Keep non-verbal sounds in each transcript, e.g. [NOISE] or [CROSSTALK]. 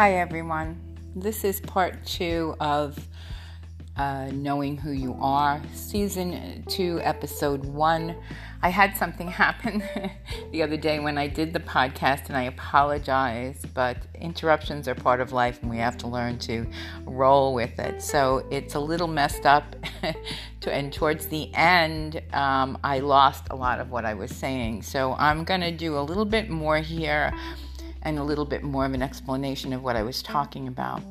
Hi, everyone. This is part two of uh, Knowing Who You Are, season two, episode one. I had something [LAUGHS] happen the other day when I did the podcast, and I apologize, but interruptions are part of life, and we have to learn to roll with it. So it's a little messed up, [LAUGHS] and towards the end, um, I lost a lot of what I was saying. So I'm going to do a little bit more here and a little bit more of an explanation of what I was talking about.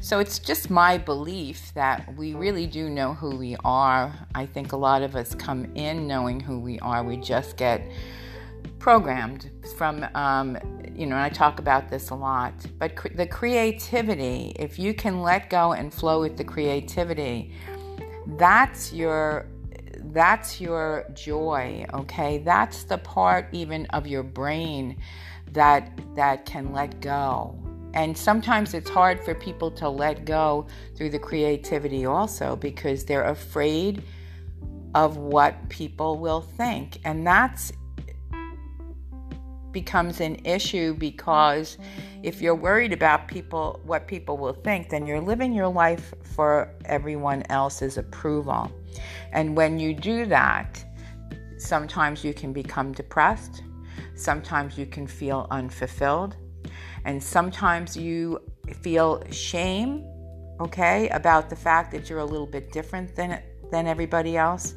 So it's just my belief that we really do know who we are. I think a lot of us come in knowing who we are. We just get programmed from, um, you know, I talk about this a lot. But cre- the creativity, if you can let go and flow with the creativity, that's your that's your joy okay that's the part even of your brain that that can let go. And sometimes it's hard for people to let go through the creativity also because they're afraid of what people will think. And that's becomes an issue because if you're worried about people what people will think then you're living your life for everyone else's approval and when you do that sometimes you can become depressed Sometimes you can feel unfulfilled. And sometimes you feel shame, okay, about the fact that you're a little bit different than, than everybody else.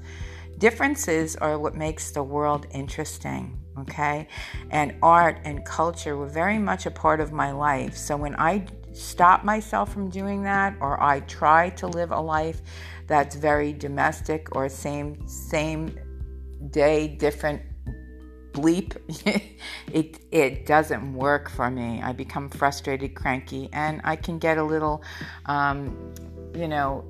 Differences are what makes the world interesting, okay? And art and culture were very much a part of my life. So when I stop myself from doing that or I try to live a life that's very domestic or same same day different bleep, [LAUGHS] it it doesn't work for me. I become frustrated, cranky, and I can get a little, um, you know,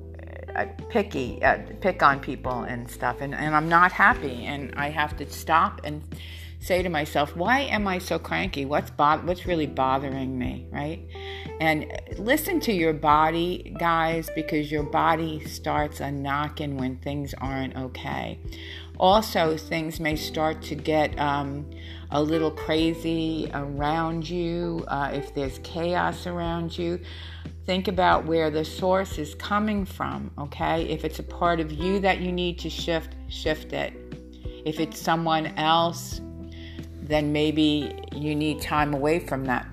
uh, picky, uh, pick on people and stuff, and, and I'm not happy, and I have to stop and say to myself, why am I so cranky? What's bo- what's really bothering me, right? And listen to your body, guys, because your body starts a knocking when things aren't okay. Also, things may start to get um, a little crazy around you. Uh, if there's chaos around you, think about where the source is coming from, okay? If it's a part of you that you need to shift, shift it. If it's someone else, then maybe you need time away from that,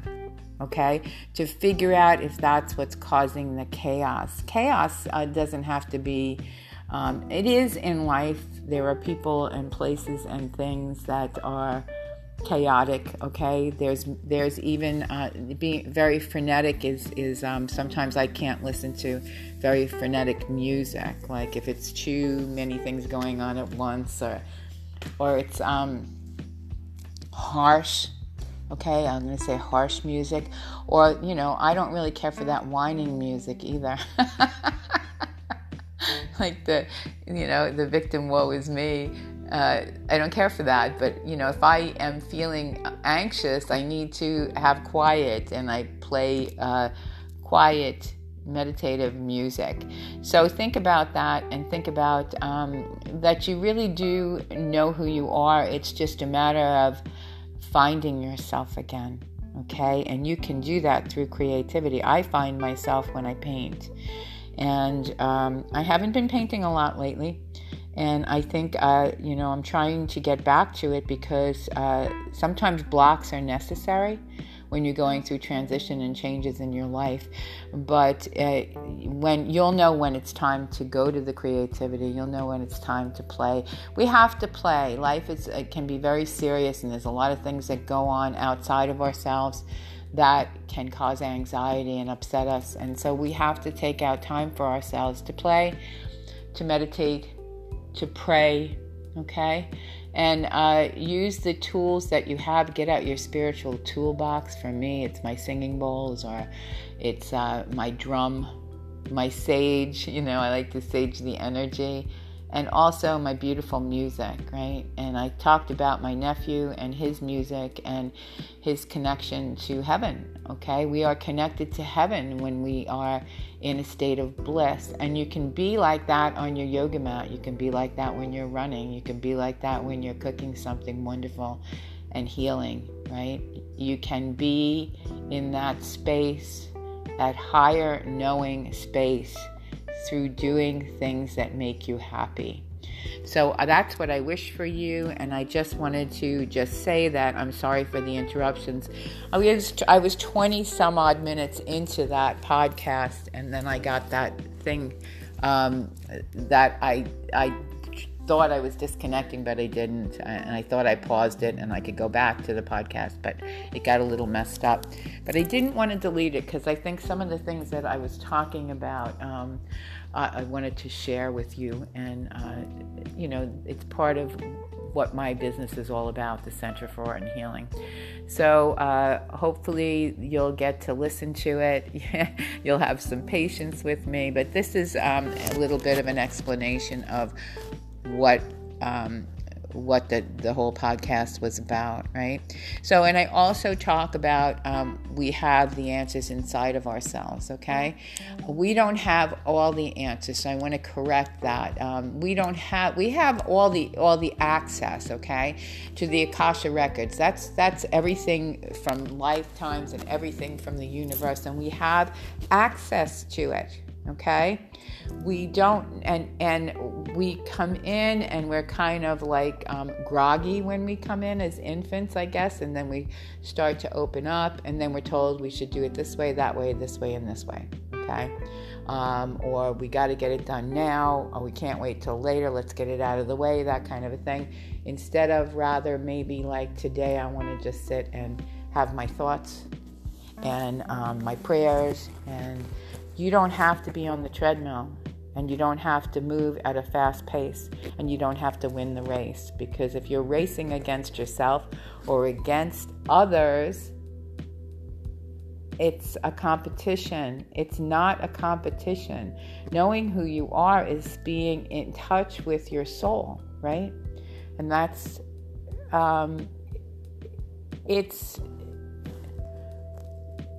okay? To figure out if that's what's causing the chaos. Chaos uh, doesn't have to be um, it is in life. There are people and places and things that are chaotic. Okay, there's there's even uh, being very frenetic is is um, sometimes I can't listen to very frenetic music. Like if it's too many things going on at once, or or it's um, harsh. Okay, I'm going to say harsh music, or you know, I don't really care for that whining music either. [LAUGHS] like the, you know, the victim woe is me. Uh, I don't care for that, but you know, if I am feeling anxious, I need to have quiet, and I play uh, quiet meditative music. So think about that and think about um, that you really do know who you are. It's just a matter of finding yourself again. Okay, and you can do that through creativity. I find myself when I paint. And um, I haven't been painting a lot lately. And I think, uh, you know, I'm trying to get back to it because uh, sometimes blocks are necessary when you're going through transition and changes in your life. But uh, when you'll know when it's time to go to the creativity, you'll know when it's time to play. We have to play. Life is can be very serious, and there's a lot of things that go on outside of ourselves that can cause anxiety and upset us. And so we have to take out time for ourselves to play, to meditate, to pray, okay? And uh, use the tools that you have. Get out your spiritual toolbox. For me, it's my singing bowls or it's uh, my drum, my sage. You know, I like to sage the energy and also my beautiful music, right? And I talked about my nephew and his music and his connection to heaven, okay? We are connected to heaven when we are in a state of bliss. And you can be like that on your yoga mat. You can be like that when you're running. You can be like that when you're cooking something wonderful and healing, right? You can be in that space, that higher knowing space, through doing things that make you happy. So uh, that's what I wish for you, and I just wanted to just say that I'm sorry for the interruptions. I was I was 20 some odd minutes into that podcast, and then I got that thing um, that I I thought I was disconnecting, but I didn't. And I thought I paused it and I could go back to the podcast, but it got a little messed up. But I didn't want to delete it because I think some of the things that I was talking about, um, I, I, wanted to share with you. And, uh, you know, it's part of what my business is all about the Center for Art and Healing. So uh, hopefully you'll get to listen to it. [LAUGHS] you'll have some patience with me. But this is um, a little bit of an explanation of what um, what the, the whole podcast was about, right? So, and I also talk about um, we have the answers inside of ourselves, okay? We don't have all the answers, so I want to correct that. Um, we don't have, we have all the all the access, okay, to the Akasha records. That's that's everything from lifetimes and everything from the universe, and we have access to it, okay? we don't and and we come in and we're kind of like um, groggy when we come in as infants i guess and then we start to open up and then we're told we should do it this way that way this way and this way okay um, or we got to get it done now or we can't wait till later let's get it out of the way that kind of a thing instead of rather maybe like today i want to just sit and have my thoughts and um, my prayers and you don't have to be on the treadmill and you don't have to move at a fast pace and you don't have to win the race because if you're racing against yourself or against others, it's a competition. It's not a competition. Knowing who you are is being in touch with your soul, right? And that's, um, it's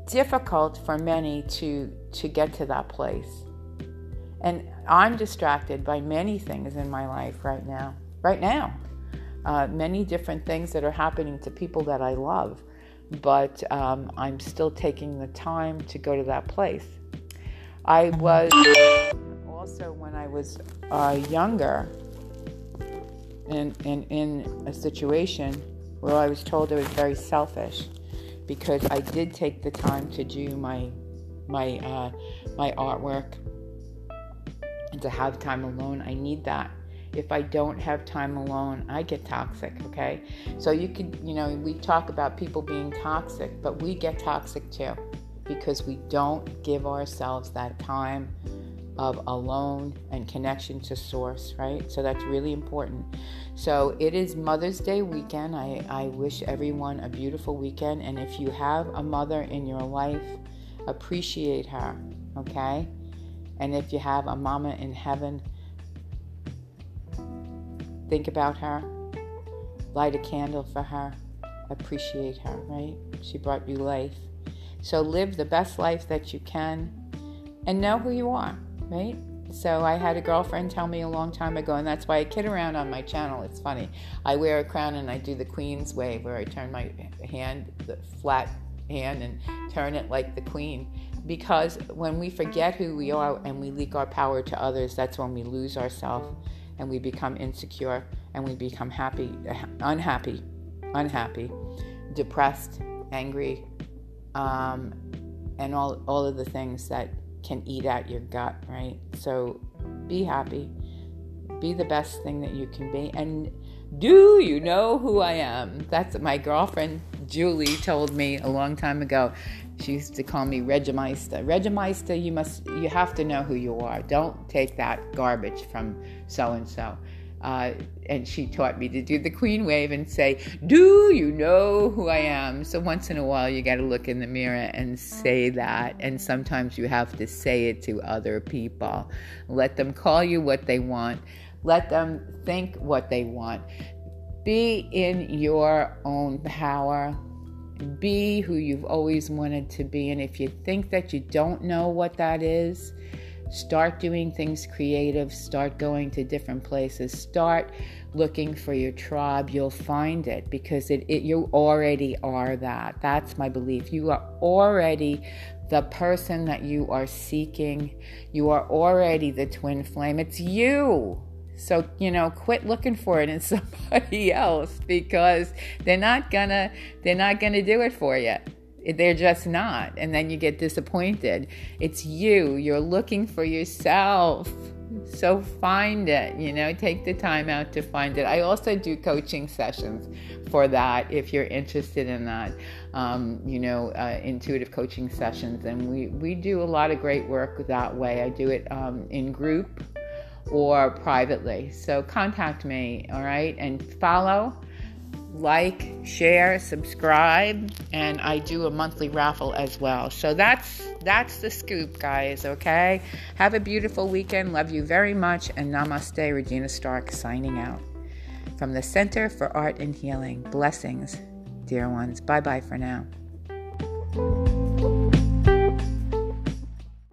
difficult for many to to get to that place. And I'm distracted by many things in my life right now. Right now. Uh, many different things that are happening to people that I love. But um, I'm still taking the time to go to that place. I was also, when I was uh, younger, in, in, in a situation where I was told I was very selfish because I did take the time to do my my uh, my artwork and to have time alone. I need that. If I don't have time alone, I get toxic, okay? So you could, you know, we talk about people being toxic, but we get toxic too because we don't give ourselves that time of alone and connection to source, right? So that's really important. So it is Mother's Day weekend. I, I wish everyone a beautiful weekend. And if you have a mother in your life, appreciate her, okay? And if you have a mama in heaven, think about her, light a candle for her, appreciate her, right? She brought you life. So live the best life that you can and know who you are, right? So I had a girlfriend tell me a long time ago, and that's why I kid around on my channel. It's funny. I wear a crown and I do the queen's wave where I turn my hand, flat and turn it like the queen. Because when we forget who we are and we leak our power to others, that's when we lose ourselves and we become insecure and we become happy, unhappy, unhappy, depressed, angry, um, and all, all of the things that can eat at your gut, right? So be happy, be the best thing that you can be, and do you know who I am? That's my girlfriend Julie told me a long time ago. She used to call me Regimeister. Regimeister, you must, you have to know who you are. Don't take that garbage from so and so. And she taught me to do the queen wave and say, Do you know who I am? So once in a while, you got to look in the mirror and say that. And sometimes you have to say it to other people. Let them call you what they want, let them think what they want. Be in your own power. Be who you've always wanted to be. And if you think that you don't know what that is, start doing things creative, start going to different places, start looking for your tribe, you'll find it because it, it you already are that. That's my belief. You are already the person that you are seeking. You are already the twin flame. It's you. So, you know, quit looking for it in [LAUGHS] somebody else because they're not gonna they're not gonna do it for you. They're just not. And then you get disappointed. It's you. You're looking for yourself. So find it, you know, take the time out to find it. I also do coaching sessions for that if you're interested in that. Um, you know, uh, intuitive coaching sessions. And we, we do a lot of great work that way. I do it um, in group or privately. So contact me, all right? And follow like, share, subscribe, and I do a monthly raffle as well. So that's that's the scoop, guys, okay? Have a beautiful weekend. Love you very much and namaste, Regina Stark signing out. From the Center for Art and Healing. Blessings, dear ones. Bye-bye for now.